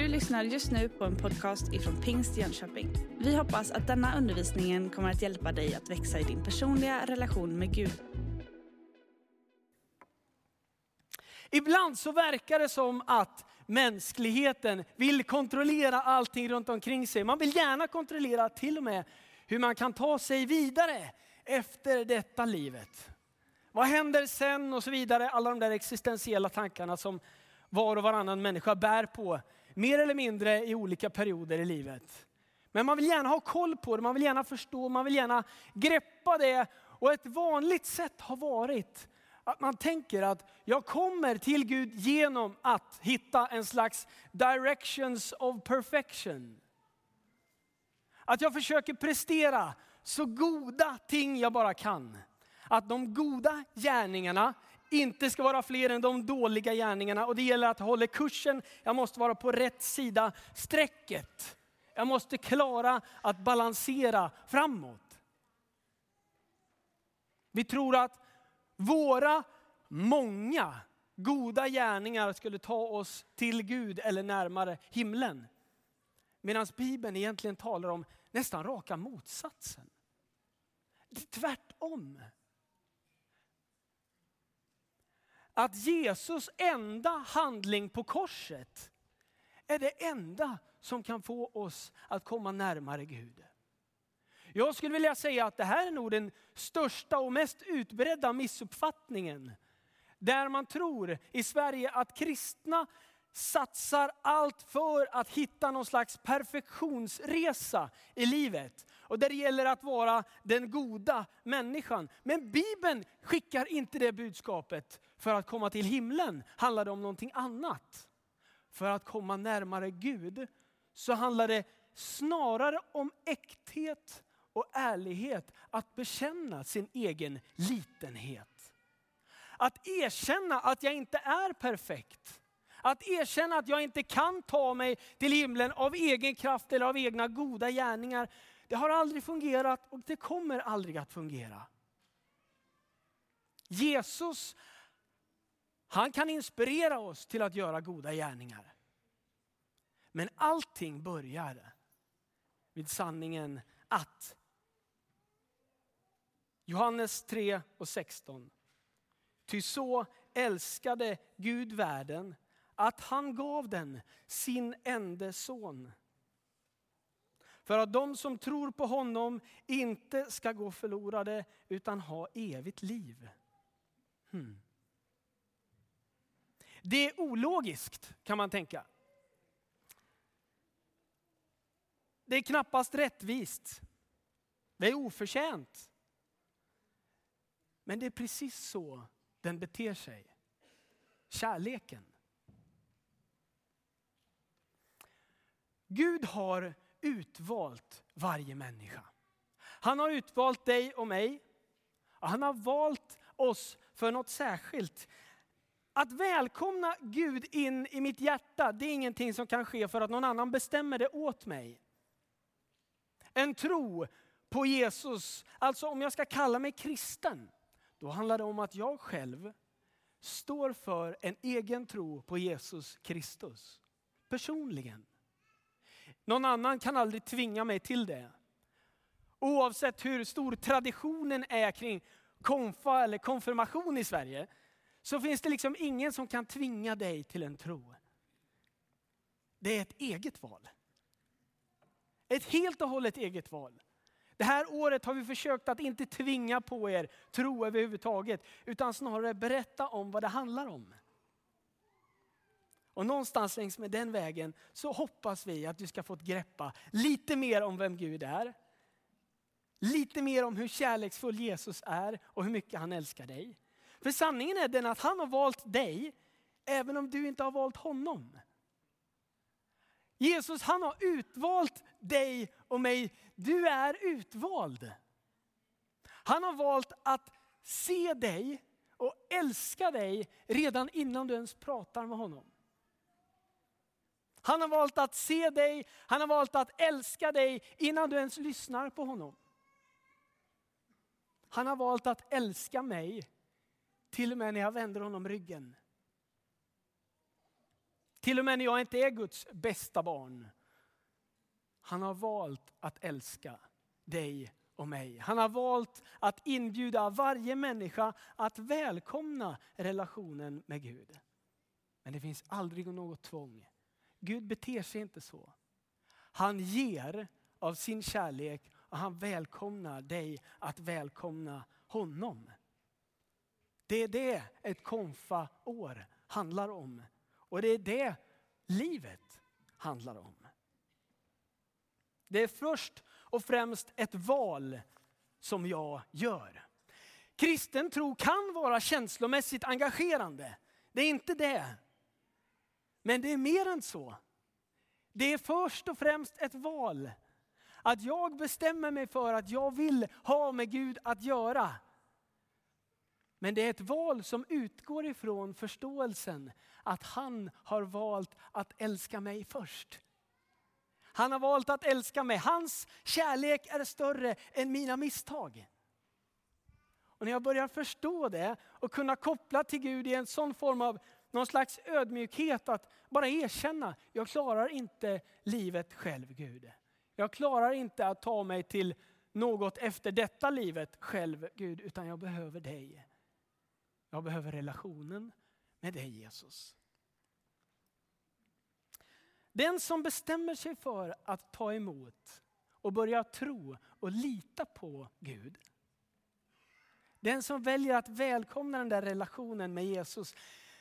Du lyssnar just nu på en podcast ifrån Pingst Jönköping. Vi hoppas att denna undervisning kommer att hjälpa dig att växa i din personliga relation med Gud. Ibland så verkar det som att mänskligheten vill kontrollera allting runt omkring sig. Man vill gärna kontrollera till och med hur man kan ta sig vidare efter detta livet. Vad händer sen och så vidare. Alla de där existentiella tankarna som var och varannan människa bär på. Mer eller mindre i olika perioder i livet. Men man vill gärna ha koll på det, man vill gärna förstå, man vill gärna greppa det. Och ett vanligt sätt har varit att man tänker att jag kommer till Gud genom att hitta en slags directions of perfection. Att jag försöker prestera så goda ting jag bara kan. Att de goda gärningarna inte ska vara fler än de dåliga gärningarna. Och det gäller att hålla kursen, jag måste vara på rätt sida strecket. Jag måste klara att balansera framåt. Vi tror att våra många goda gärningar skulle ta oss till Gud eller närmare himlen. Medan Bibeln egentligen talar om nästan raka motsatsen. Tvärtom. Att Jesus enda handling på korset är det enda som kan få oss att komma närmare Gud. Jag skulle vilja säga att det här är nog den största och mest utbredda missuppfattningen. Där man tror i Sverige att kristna satsar allt för att hitta någon slags perfektionsresa i livet. Och där det gäller att vara den goda människan. Men Bibeln skickar inte det budskapet. För att komma till himlen handlar det om någonting annat. För att komma närmare Gud så handlar det snarare om äkthet och ärlighet att bekänna sin egen litenhet. Att erkänna att jag inte är perfekt. Att erkänna att jag inte kan ta mig till himlen av egen kraft eller av egna goda gärningar. Det har aldrig fungerat och det kommer aldrig att fungera. Jesus, han kan inspirera oss till att göra goda gärningar. Men allting börjar vid sanningen att Johannes 3 och 16. Ty så älskade Gud världen att han gav den sin enda son. För att de som tror på honom inte ska gå förlorade utan ha evigt liv. Hmm. Det är ologiskt kan man tänka. Det är knappast rättvist. Det är oförtjänt. Men det är precis så den beter sig. Kärleken. Gud har utvalt varje människa. Han har utvalt dig och mig. Han har valt oss för något särskilt. Att välkomna Gud in i mitt hjärta, det är ingenting som kan ske för att någon annan bestämmer det åt mig. En tro på Jesus, alltså om jag ska kalla mig kristen, då handlar det om att jag själv står för en egen tro på Jesus Kristus. Personligen. Någon annan kan aldrig tvinga mig till det. Oavsett hur stor traditionen är kring konfa eller konfirmation i Sverige, så finns det liksom ingen som kan tvinga dig till en tro. Det är ett eget val. Ett helt och hållet eget val. Det här året har vi försökt att inte tvinga på er tro överhuvudtaget, utan snarare berätta om vad det handlar om. Och någonstans längs med den vägen så hoppas vi att du ska få greppa lite mer om vem Gud är. Lite mer om hur kärleksfull Jesus är och hur mycket han älskar dig. För sanningen är den att han har valt dig även om du inte har valt honom. Jesus han har utvalt dig och mig. Du är utvald. Han har valt att se dig och älska dig redan innan du ens pratar med honom. Han har valt att se dig, han har valt att älska dig innan du ens lyssnar på honom. Han har valt att älska mig till och med när jag vänder honom ryggen. Till och med när jag inte är Guds bästa barn. Han har valt att älska dig och mig. Han har valt att inbjuda varje människa att välkomna relationen med Gud. Men det finns aldrig något tvång. Gud beter sig inte så. Han ger av sin kärlek och han välkomnar dig att välkomna honom. Det är det ett konfa-år handlar om. Och det är det livet handlar om. Det är först och främst ett val som jag gör. Kristen tro kan vara känslomässigt engagerande. Det är inte det. Men det är mer än så. Det är först och främst ett val. Att jag bestämmer mig för att jag vill ha med Gud att göra. Men det är ett val som utgår ifrån förståelsen att han har valt att älska mig först. Han har valt att älska mig. Hans kärlek är större än mina misstag. Och när jag börjar förstå det och kunna koppla till Gud i en sån form av någon slags ödmjukhet att bara erkänna, jag klarar inte livet själv Gud. Jag klarar inte att ta mig till något efter detta livet själv Gud, utan jag behöver dig. Jag behöver relationen med dig Jesus. Den som bestämmer sig för att ta emot och börja tro och lita på Gud. Den som väljer att välkomna den där relationen med Jesus.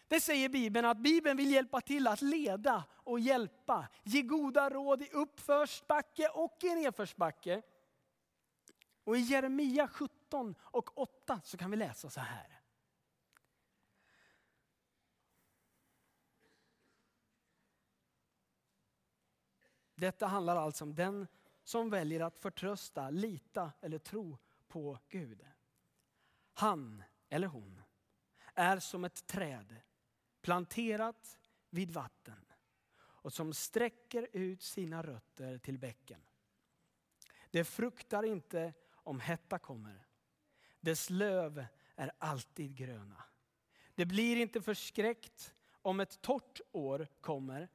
Det säger Bibeln att Bibeln vill hjälpa till att leda och hjälpa. Ge goda råd i uppförsbacke och i nedförsbacke. Och i Jeremia 17 och 8 så kan vi läsa så här. Detta handlar alltså om den som väljer att förtrösta, lita eller tro på Gud. Han eller hon är som ett träd planterat vid vatten och som sträcker ut sina rötter till bäcken. Det fruktar inte om hetta kommer. Dess löv är alltid gröna. Det blir inte förskräckt om ett torrt år kommer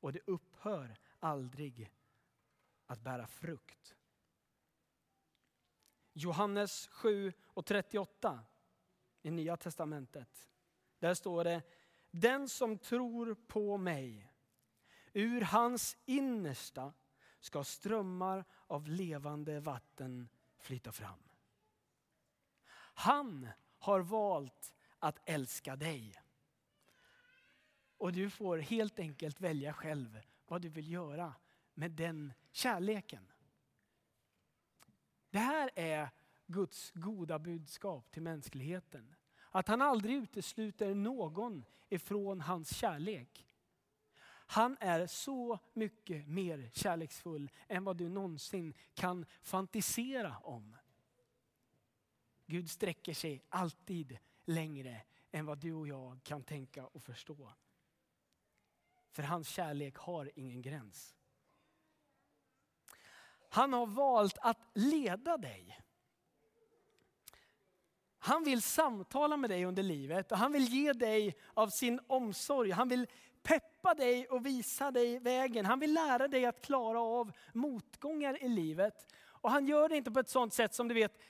och det upphör aldrig att bära frukt. Johannes 7 och 38 i Nya Testamentet. Där står det, den som tror på mig, ur hans innersta ska strömmar av levande vatten flyta fram. Han har valt att älska dig. Och du får helt enkelt välja själv vad du vill göra med den kärleken. Det här är Guds goda budskap till mänskligheten. Att han aldrig utesluter någon ifrån hans kärlek. Han är så mycket mer kärleksfull än vad du någonsin kan fantisera om. Gud sträcker sig alltid längre än vad du och jag kan tänka och förstå. För hans kärlek har ingen gräns. Han har valt att leda dig. Han vill samtala med dig under livet och han vill ge dig av sin omsorg. Han vill peppa dig och visa dig vägen. Han vill lära dig att klara av motgångar i livet. Och han gör det inte på ett sånt sätt som du vet,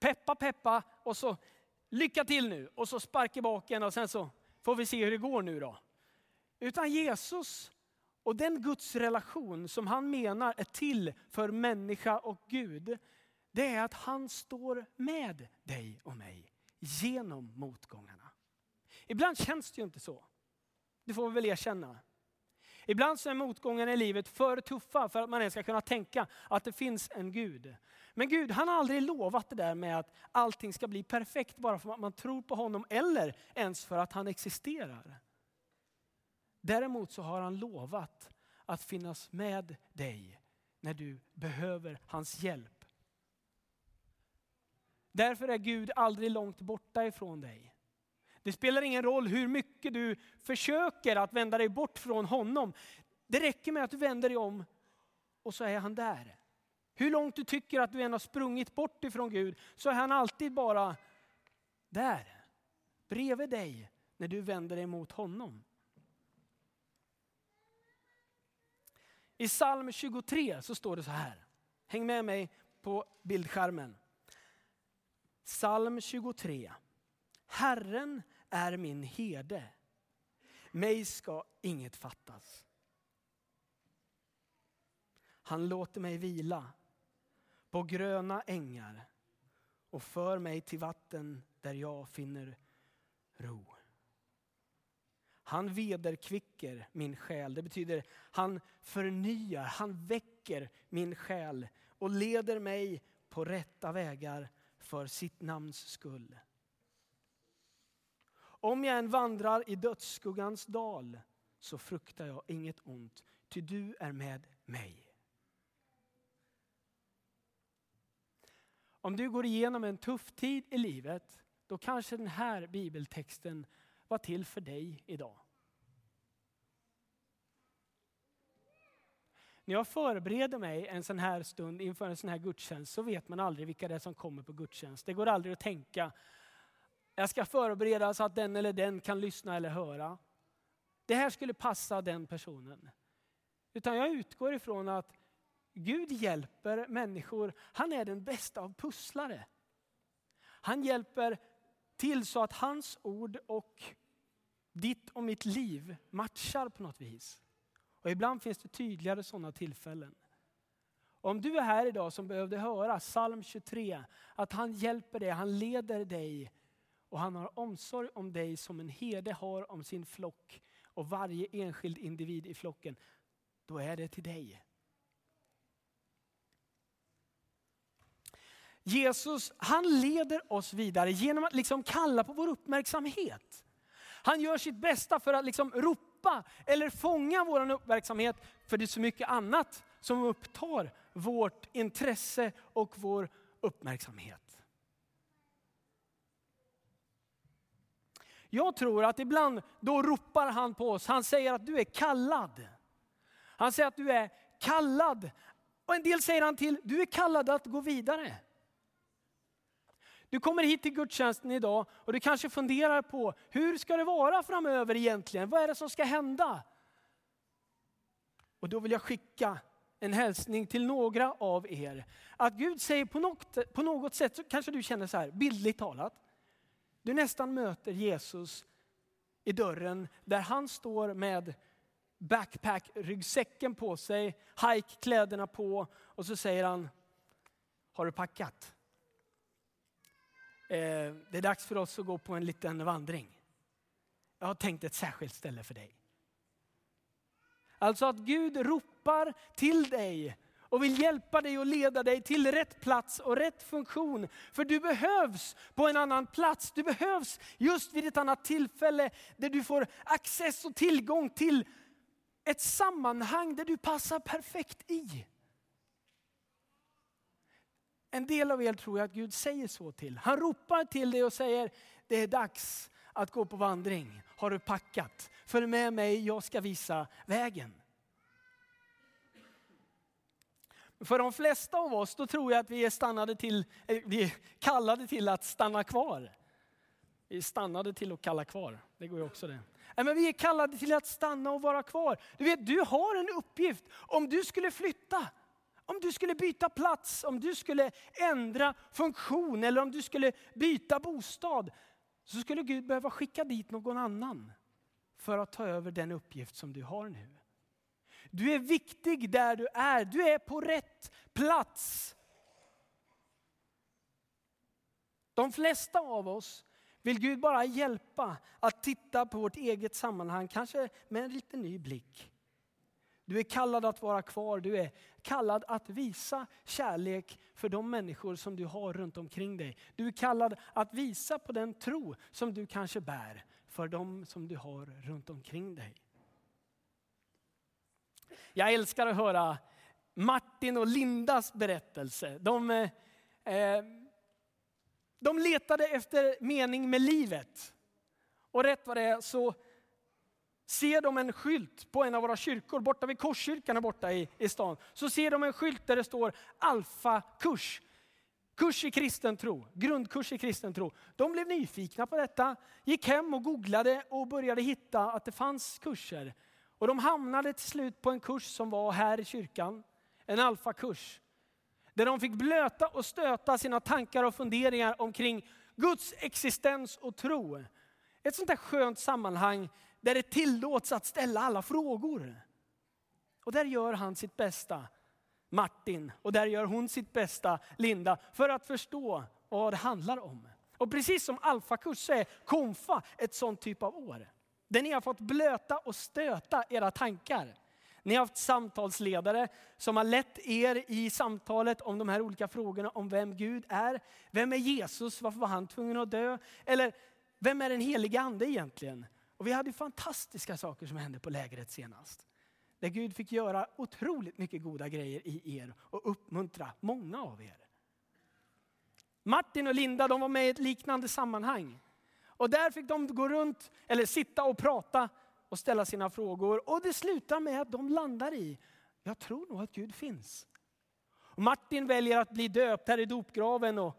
peppa peppa och så lycka till nu och så sparka i baken och sen så får vi se hur det går nu då. Utan Jesus och den Guds relation som han menar är till för människa och Gud, det är att han står med dig och mig genom motgångarna. Ibland känns det ju inte så. Det får vi väl erkänna. Ibland så är motgångarna i livet för tuffa för att man ens ska kunna tänka att det finns en Gud. Men Gud han har aldrig lovat det där med att allting ska bli perfekt bara för att man tror på honom eller ens för att han existerar. Däremot så har han lovat att finnas med dig när du behöver hans hjälp. Därför är Gud aldrig långt borta ifrån dig. Det spelar ingen roll hur mycket du försöker att vända dig bort från honom. Det räcker med att du vänder dig om och så är han där. Hur långt du tycker att du än har sprungit bort ifrån Gud så är han alltid bara där. Bredvid dig när du vänder dig mot honom. I psalm 23 så står det så här. Häng med mig på bildskärmen. Psalm 23. Herren är min herde. Mig ska inget fattas. Han låter mig vila på gröna ängar och för mig till vatten där jag finner ro. Han vederkvicker min själ. Det betyder han förnyar, han väcker min själ och leder mig på rätta vägar för sitt namns skull. Om jag än vandrar i dödsskuggans dal så fruktar jag inget ont, ty du är med mig. Om du går igenom en tuff tid i livet, då kanske den här bibeltexten var till för dig idag. När jag förbereder mig en sån här stund inför en sån här gudstjänst så vet man aldrig vilka det är som kommer på gudstjänst. Det går aldrig att tänka, jag ska förbereda så att den eller den kan lyssna eller höra. Det här skulle passa den personen. Utan jag utgår ifrån att Gud hjälper människor. Han är den bästa av pusslare. Han hjälper till så att hans ord och ditt och mitt liv matchar på något vis. Och ibland finns det tydligare sådana tillfällen. Om du är här idag som behövde höra psalm 23, att han hjälper dig, han leder dig och han har omsorg om dig som en herde har om sin flock och varje enskild individ i flocken, då är det till dig. Jesus han leder oss vidare genom att liksom kalla på vår uppmärksamhet. Han gör sitt bästa för att liksom ropa eller fånga vår uppmärksamhet. För det är så mycket annat som upptar vårt intresse och vår uppmärksamhet. Jag tror att ibland då ropar han på oss. Han säger att du är kallad. Han säger att du är kallad. Och en del säger han till, du är kallad att gå vidare. Du kommer hit till gudstjänsten idag och du kanske funderar på hur ska det vara framöver egentligen? Vad är det som ska hända? Och då vill jag skicka en hälsning till några av er. Att Gud säger på något, på något sätt, så kanske du känner så här, bildligt talat. Du nästan möter Jesus i dörren där han står med backpack, ryggsäcken på sig, hike-kläderna på och så säger han, har du packat? Eh, det är dags för oss att gå på en liten vandring. Jag har tänkt ett särskilt ställe för dig. Alltså att Gud ropar till dig och vill hjälpa dig och leda dig till rätt plats och rätt funktion. För du behövs på en annan plats. Du behövs just vid ett annat tillfälle där du får access och tillgång till ett sammanhang där du passar perfekt i. En del av er tror jag att Gud säger så till. Han ropar till dig och säger, det är dags att gå på vandring. Har du packat? Följ med mig, jag ska visa vägen. För de flesta av oss, då tror jag att vi är, stannade till, eh, vi är kallade till att stanna kvar. Vi är stannade till att kalla kvar, det går ju också det. Men vi är kallade till att stanna och vara kvar. Du vet, du har en uppgift. Om du skulle flytta, om du skulle byta plats, om du skulle ändra funktion eller om du skulle byta bostad, så skulle Gud behöva skicka dit någon annan för att ta över den uppgift som du har nu. Du är viktig där du är, du är på rätt plats. De flesta av oss vill Gud bara hjälpa att titta på vårt eget sammanhang, kanske med en lite ny blick. Du är kallad att vara kvar, du är kallad att visa kärlek för de människor som du har runt omkring dig. Du är kallad att visa på den tro som du kanske bär för de som du har runt omkring dig. Jag älskar att höra Martin och Lindas berättelse. De, eh, de letade efter mening med livet. Och rätt vad det är så ser de en skylt på en av våra kyrkor, borta vid Korskyrkan här borta i, i stan. Så ser de en skylt där det står Alfa-kurs. Kurs i kristen tro, grundkurs i kristen tro. De blev nyfikna på detta, gick hem och googlade och började hitta att det fanns kurser. Och de hamnade till slut på en kurs som var här i kyrkan, en alfakurs. Där de fick blöta och stöta sina tankar och funderingar omkring Guds existens och tro. Ett sånt där skönt sammanhang där det tillåts att ställa alla frågor. Och där gör han sitt bästa, Martin, och där gör hon sitt bästa, Linda, för att förstå vad det handlar om. Och precis som alfakurs så är konfa ett sånt typ av år. Där ni har fått blöta och stöta era tankar. Ni har haft samtalsledare som har lett er i samtalet om de här olika frågorna om vem Gud är. Vem är Jesus? Varför var han tvungen att dö? Eller vem är den heliga ande egentligen? Och vi hade fantastiska saker som hände på lägret senast. Där Gud fick göra otroligt mycket goda grejer i er och uppmuntra många av er. Martin och Linda de var med i ett liknande sammanhang. Och där fick de gå runt, eller sitta och prata och ställa sina frågor. Och det slutar med att de landar i, jag tror nog att Gud finns. Och Martin väljer att bli döpt här i dopgraven och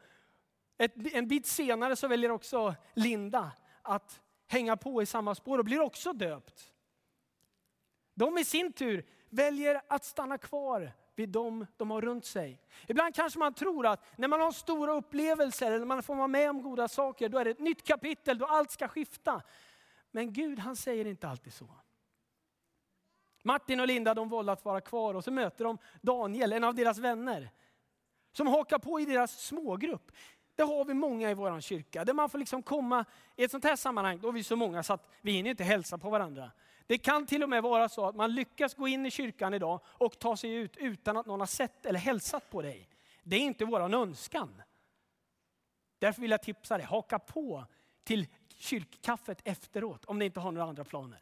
ett, en bit senare så väljer också Linda att hänga på i samma spår och blir också döpt. De i sin tur väljer att stanna kvar vid dem de har runt sig. Ibland kanske man tror att när man har stora upplevelser eller man får vara med om goda saker, då är det ett nytt kapitel då allt ska skifta. Men Gud han säger inte alltid så. Martin och Linda de valde att vara kvar och så möter de Daniel, en av deras vänner. Som hakar på i deras smågrupp. Det har vi många i vår kyrka. Där man får liksom komma i ett sånt här sammanhang, då är vi så många så att vi hinner inte hälsa på varandra. Det kan till och med vara så att man lyckas gå in i kyrkan idag och ta sig ut utan att någon har sett eller hälsat på dig. Det är inte vår önskan. Därför vill jag tipsa dig, haka på till kyrkkaffet efteråt om ni inte har några andra planer.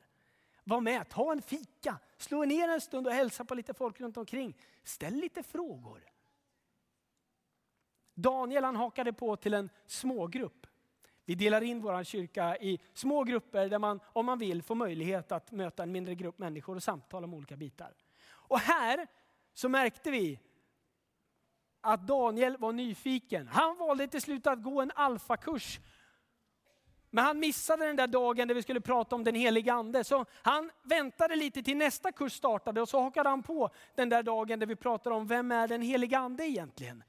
Var med, ta en fika, slå ner en stund och hälsa på lite folk runt omkring. Ställ lite frågor. Daniel han hakade på till en smågrupp. Vi delar in vår kyrka i små grupper där man, om man vill, får möjlighet att möta en mindre grupp människor och samtala om olika bitar. Och här så märkte vi att Daniel var nyfiken. Han valde till slut att gå en alfakurs. Men han missade den där dagen där vi skulle prata om den heliga ande. Så han väntade lite till nästa kurs startade och så hakade han på den där dagen där vi pratade om vem är den heliga ande egentligen.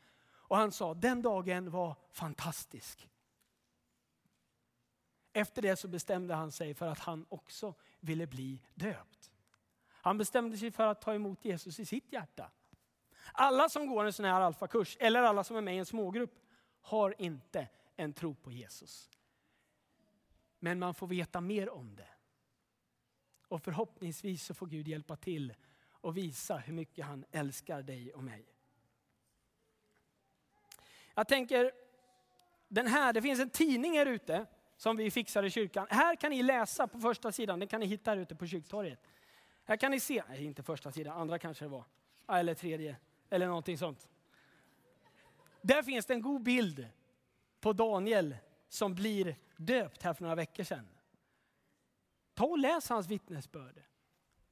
Och han sa, den dagen var fantastisk. Efter det så bestämde han sig för att han också ville bli döpt. Han bestämde sig för att ta emot Jesus i sitt hjärta. Alla som går en sån här alfakurs, eller alla som är med i en smågrupp, har inte en tro på Jesus. Men man får veta mer om det. Och förhoppningsvis så får Gud hjälpa till och visa hur mycket han älskar dig och mig. Jag tänker, den här, det finns en tidning här ute som vi fixar i kyrkan. Här kan ni läsa på första sidan, den kan ni hitta här ute på kyrktorget. Här kan ni se, nej inte första sidan, andra kanske det var. Eller tredje, eller någonting sånt. Där finns det en god bild på Daniel som blir döpt här för några veckor sedan. Ta och läs hans vittnesbörd.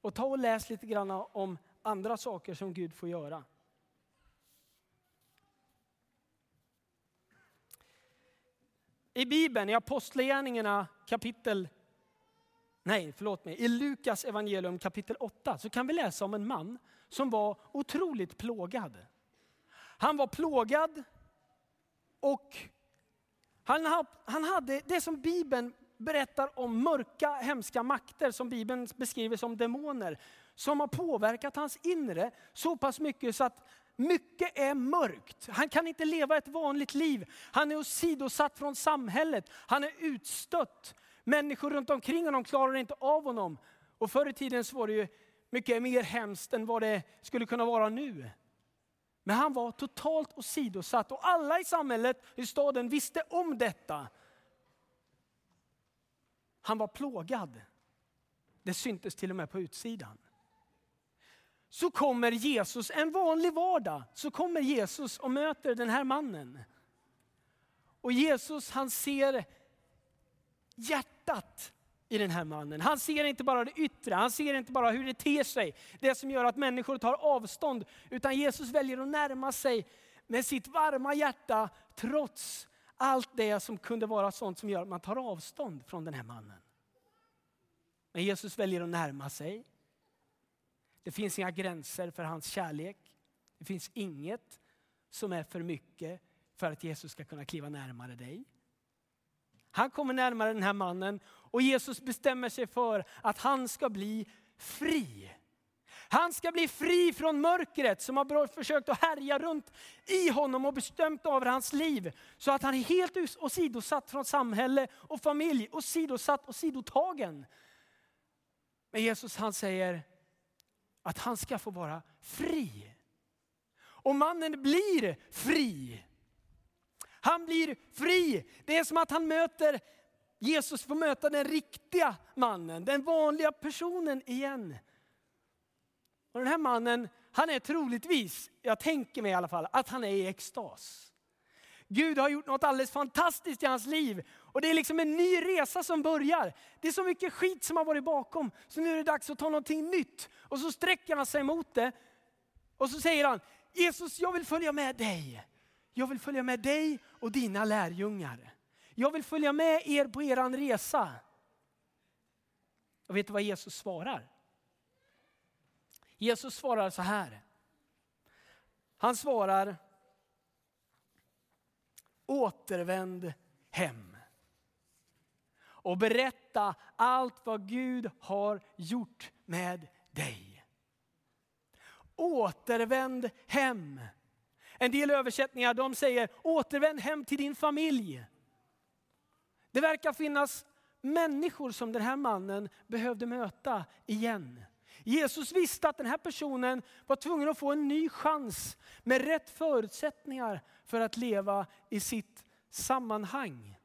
Och ta och läs lite grann om andra saker som Gud får göra. I Bibeln, i Apostlagärningarna kapitel, nej förlåt mig, i Lukas evangelium kapitel 8 så kan vi läsa om en man som var otroligt plågad. Han var plågad och han, han hade det som Bibeln berättar om mörka, hemska makter som Bibeln beskriver som demoner. Som har påverkat hans inre så pass mycket så att mycket är mörkt. Han kan inte leva ett vanligt liv. Han är åsidosatt från samhället. Han är utstött. Människor runt omkring honom klarar inte av honom. Och förr i tiden så var det ju mycket mer hemskt än vad det skulle kunna vara nu. Men han var totalt åsidosatt och alla i samhället, i staden, visste om detta. Han var plågad. Det syntes till och med på utsidan så kommer Jesus, en vanlig vardag, så kommer Jesus och möter den här mannen. Och Jesus han ser hjärtat i den här mannen. Han ser inte bara det yttre, han ser inte bara hur det ter sig, det som gör att människor tar avstånd, utan Jesus väljer att närma sig med sitt varma hjärta trots allt det som kunde vara sånt som gör att man tar avstånd från den här mannen. Men Jesus väljer att närma sig det finns inga gränser för hans kärlek. Det finns inget som är för mycket för att Jesus ska kunna kliva närmare dig. Han kommer närmare den här mannen och Jesus bestämmer sig för att han ska bli fri. Han ska bli fri från mörkret som har försökt att härja runt i honom och bestämt över hans liv. Så att han är helt åsidosatt från samhälle och familj, åsidosatt och sidotagen. Men Jesus han säger att han ska få vara fri. Och mannen blir fri. Han blir fri. Det är som att han möter, Jesus får möta den riktiga mannen, den vanliga personen igen. Och den här mannen, han är troligtvis, jag tänker mig i alla fall, att han är i extas. Gud har gjort något alldeles fantastiskt i hans liv. Och det är liksom en ny resa som börjar. Det är så mycket skit som har varit bakom, så nu är det dags att ta någonting nytt. Och så sträcker han sig mot det. Och så säger han, Jesus jag vill följa med dig. Jag vill följa med dig och dina lärjungar. Jag vill följa med er på er resa. Och vet du vad Jesus svarar? Jesus svarar så här. Han svarar, återvänd hem och berätta allt vad Gud har gjort med dig. Återvänd hem. En del översättningar de säger återvänd hem till din familj. Det verkar finnas människor som den här mannen behövde möta igen. Jesus visste att den här personen var tvungen att få en ny chans med rätt förutsättningar för att leva i sitt sammanhang.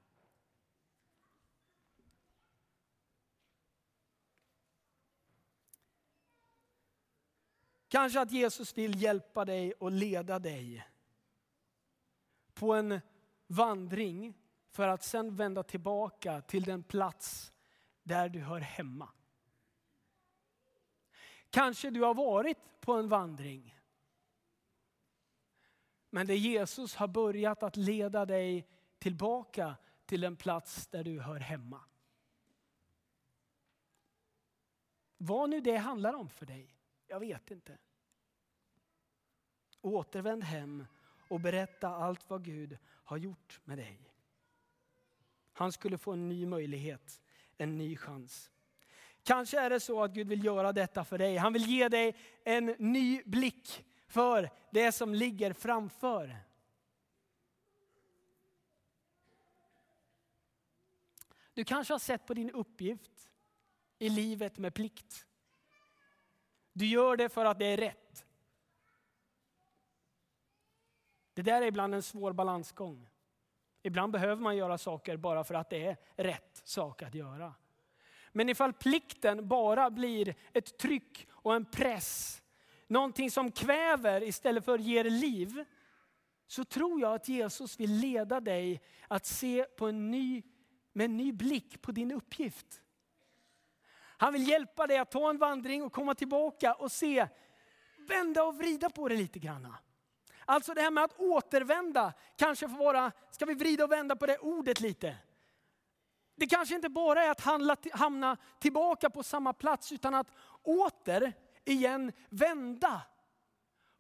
Kanske att Jesus vill hjälpa dig och leda dig på en vandring för att sen vända tillbaka till den plats där du hör hemma. Kanske du har varit på en vandring. Men det Jesus har börjat att leda dig tillbaka till en plats där du hör hemma. Vad nu det handlar om för dig, jag vet inte. Återvänd hem och berätta allt vad Gud har gjort med dig. Han skulle få en ny möjlighet, en ny chans. Kanske är det så att Gud vill göra detta för dig. Han vill ge dig en ny blick för det som ligger framför. Du kanske har sett på din uppgift i livet med plikt. Du gör det för att det är rätt. Det där är ibland en svår balansgång. Ibland behöver man göra saker bara för att det är rätt sak att göra. Men ifall plikten bara blir ett tryck och en press, någonting som kväver istället för ger liv, så tror jag att Jesus vill leda dig att se på en ny, med en ny blick på din uppgift. Han vill hjälpa dig att ta en vandring och komma tillbaka och se, vända och vrida på det lite grann. Alltså det här med att återvända kanske får vara, ska vi vrida och vända på det ordet lite? Det kanske inte bara är att handla, hamna tillbaka på samma plats utan att åter igen vända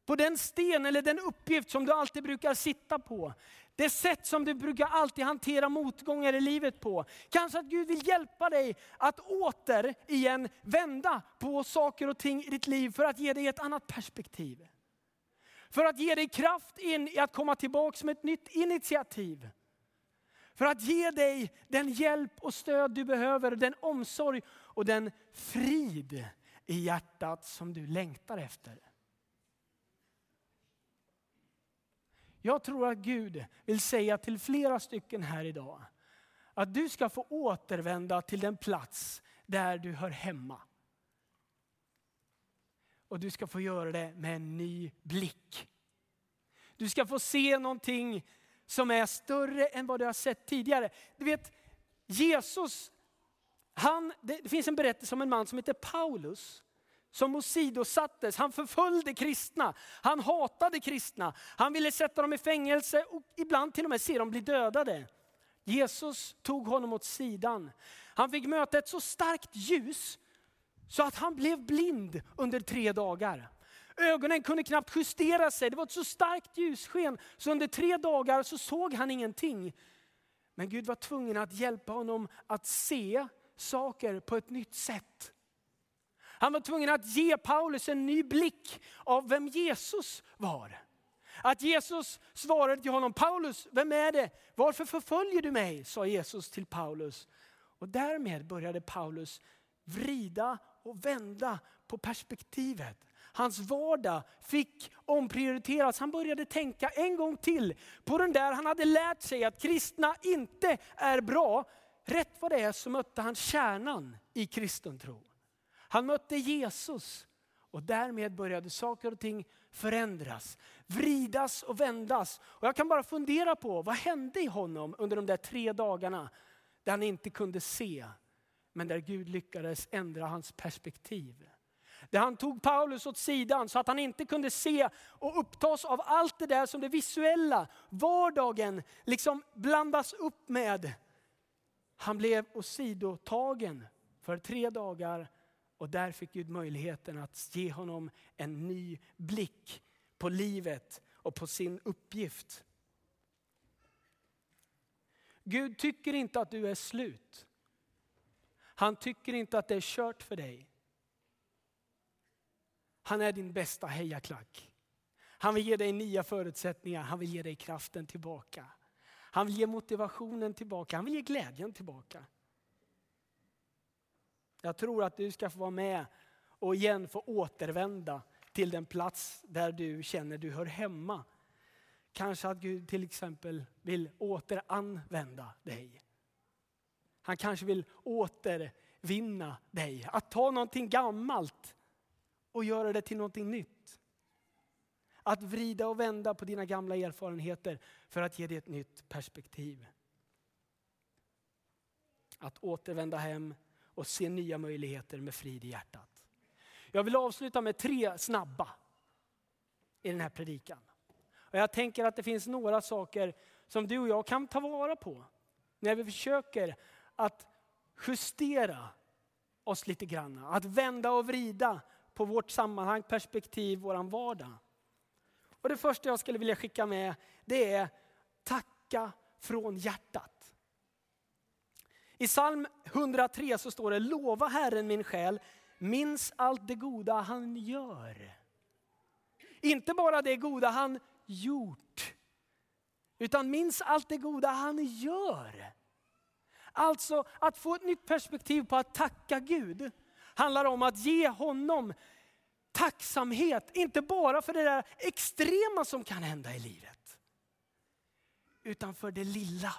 på den sten eller den uppgift som du alltid brukar sitta på. Det sätt som du brukar alltid hantera motgångar i livet på. Kanske att Gud vill hjälpa dig att åter igen vända på saker och ting i ditt liv för att ge dig ett annat perspektiv. För att ge dig kraft in i att komma tillbaka med ett nytt initiativ. För att ge dig den hjälp och stöd du behöver, den omsorg och den frid i hjärtat som du längtar efter. Jag tror att Gud vill säga till flera stycken här idag att du ska få återvända till den plats där du hör hemma. Och du ska få göra det med en ny blick. Du ska få se någonting som är större än vad du har sett tidigare. Du vet, Jesus, han, det finns en berättelse om en man som heter Paulus som åsidosattes. Han förföljde kristna, han hatade kristna, han ville sätta dem i fängelse och ibland till och med se dem bli dödade. Jesus tog honom åt sidan. Han fick möta ett så starkt ljus Så att han blev blind under tre dagar. Ögonen kunde knappt justera sig. Det var ett så starkt ljussken så under tre dagar så såg han ingenting. Men Gud var tvungen att hjälpa honom att se saker på ett nytt sätt. Han var tvungen att ge Paulus en ny blick av vem Jesus var. Att Jesus svarade till honom, Paulus, vem är det? Varför förföljer du mig? sa Jesus till Paulus. Och därmed började Paulus vrida och vända på perspektivet. Hans vardag fick omprioriteras. Han började tänka en gång till på den där han hade lärt sig att kristna inte är bra. Rätt vad det är så mötte han kärnan i kristen tro. Han mötte Jesus och därmed började saker och ting förändras, vridas och vändas. Och jag kan bara fundera på vad hände i honom under de där tre dagarna där han inte kunde se, men där Gud lyckades ändra hans perspektiv. Där han tog Paulus åt sidan så att han inte kunde se och upptas av allt det där som det visuella, vardagen liksom blandas upp med. Han blev åsidotagen för tre dagar och där fick Gud möjligheten att ge honom en ny blick på livet och på sin uppgift. Gud tycker inte att du är slut. Han tycker inte att det är kört för dig. Han är din bästa hejaklack. Han vill ge dig nya förutsättningar, han vill ge dig kraften tillbaka. Han vill ge motivationen tillbaka, han vill ge glädjen tillbaka. Jag tror att du ska få vara med och igen få återvända till den plats där du känner du hör hemma. Kanske att Gud till exempel vill återanvända dig. Han kanske vill återvinna dig. Att ta någonting gammalt och göra det till någonting nytt. Att vrida och vända på dina gamla erfarenheter för att ge dig ett nytt perspektiv. Att återvända hem och se nya möjligheter med frid i hjärtat. Jag vill avsluta med tre snabba i den här predikan. Och jag tänker att det finns några saker som du och jag kan ta vara på när vi försöker att justera oss lite grann. Att vända och vrida på vårt sammanhang, perspektiv, våran vardag. Och det första jag skulle vilja skicka med det är tacka från hjärtat. I psalm 103 så står det, lova Herren min själ, minns allt det goda han gör. Inte bara det goda han gjort, utan minns allt det goda han gör. Alltså att få ett nytt perspektiv på att tacka Gud handlar om att ge honom tacksamhet, inte bara för det där extrema som kan hända i livet. Utan för det lilla.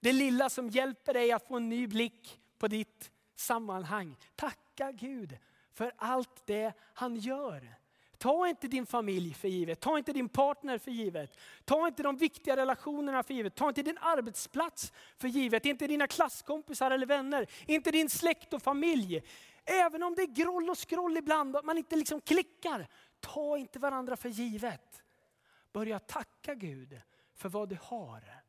Det lilla som hjälper dig att få en ny blick på ditt sammanhang. Tacka Gud för allt det han gör. Ta inte din familj för givet, ta inte din partner för givet. Ta inte de viktiga relationerna för givet, ta inte din arbetsplats för givet. Inte dina klasskompisar eller vänner, inte din släkt och familj. Även om det är groll och skroll ibland, att man inte liksom klickar. Ta inte varandra för givet. Börja tacka Gud för vad du har.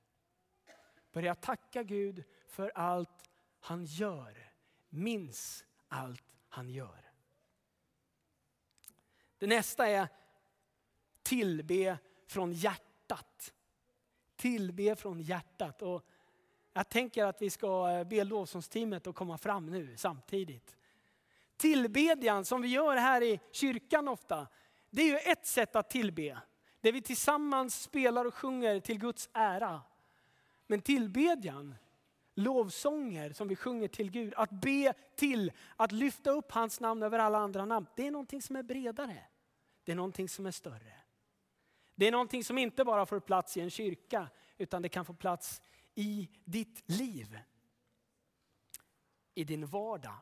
Börja tacka Gud för allt han gör. Minns allt han gör. Det nästa är tillbe från hjärtat. Tillbe från hjärtat. Och jag tänker att vi ska eh, be lovsångsteamet att komma fram nu samtidigt. Tillbedjan som vi gör här i kyrkan ofta, det är ju ett sätt att tillbe. Där vi tillsammans spelar och sjunger till Guds ära. Men tillbedjan, lovsånger som vi sjunger till Gud, att be till, att lyfta upp hans namn över alla andra namn. Det är någonting som är bredare. Det är någonting som är större. Det är någonting som inte bara får plats i en kyrka, utan det kan få plats i ditt liv. I din vardag.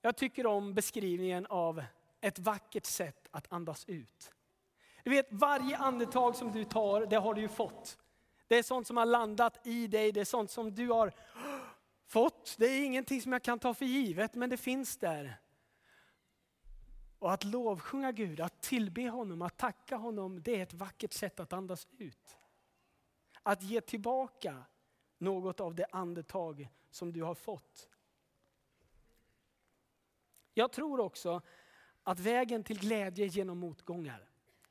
Jag tycker om beskrivningen av ett vackert sätt att andas ut. Du vet, varje andetag som du tar, det har du ju fått. Det är sånt som har landat i dig, det är sånt som du har fått. Det är ingenting som jag kan ta för givet, men det finns där. Och att lovsjunga Gud, att tillbe honom, att tacka honom, det är ett vackert sätt att andas ut. Att ge tillbaka något av det andetag som du har fått. Jag tror också att vägen till glädje genom motgångar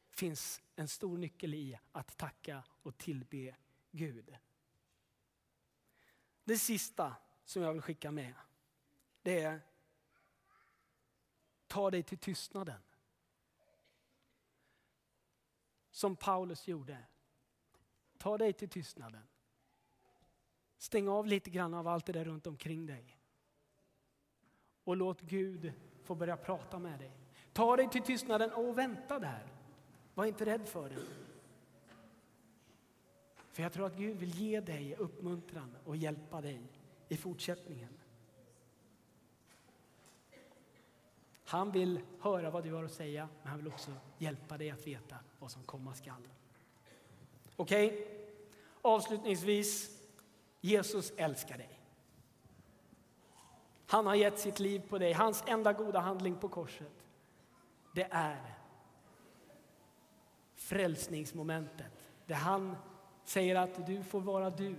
finns en stor nyckel i att tacka och tillbe Gud. Det sista som jag vill skicka med, det är ta dig till tystnaden. Som Paulus gjorde. Ta dig till tystnaden. Stäng av lite grann av allt det där runt omkring dig. Och låt Gud få börja prata med dig. Ta dig till tystnaden och vänta där. Var inte rädd för det. För jag tror att Gud vill ge dig uppmuntran och hjälpa dig i fortsättningen. Han vill höra vad du har att säga, men han vill också hjälpa dig att veta vad som komma skall. Okej? Okay? Avslutningsvis, Jesus älskar dig. Han har gett sitt liv på dig. Hans enda goda handling på korset, det är frälsningsmomentet. Det han säger att du får vara du.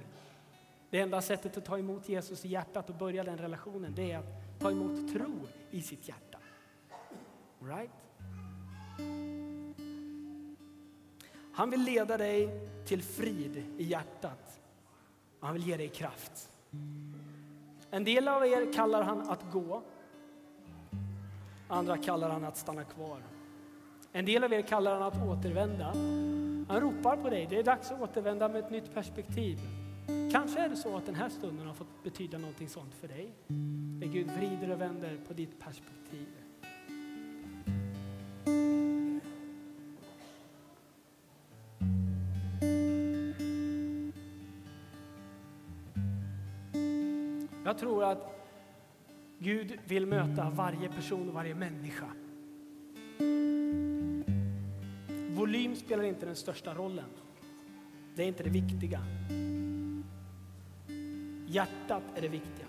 Det enda sättet att ta emot Jesus i hjärtat och börja den relationen, det är att ta emot tro i sitt hjärta. Right? Han vill leda dig till frid i hjärtat. Han vill ge dig kraft. En del av er kallar han att gå. Andra kallar han att stanna kvar. En del av er kallar han att återvända. Han ropar på dig. Det är dags att återvända med ett nytt perspektiv. Kanske är det så att den här stunden har fått betyda någonting sånt för dig. Där Gud vrider och vänder på ditt perspektiv. Jag tror att Gud vill möta varje person och varje människa. Volym spelar inte den största rollen. Det är inte det viktiga. Hjärtat är det viktiga.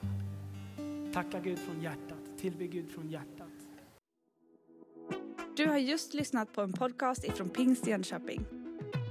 Tacka Gud från hjärtat. Tillbe Gud från hjärtat. Du har just lyssnat på en podcast ifrån Pingst Jönköping.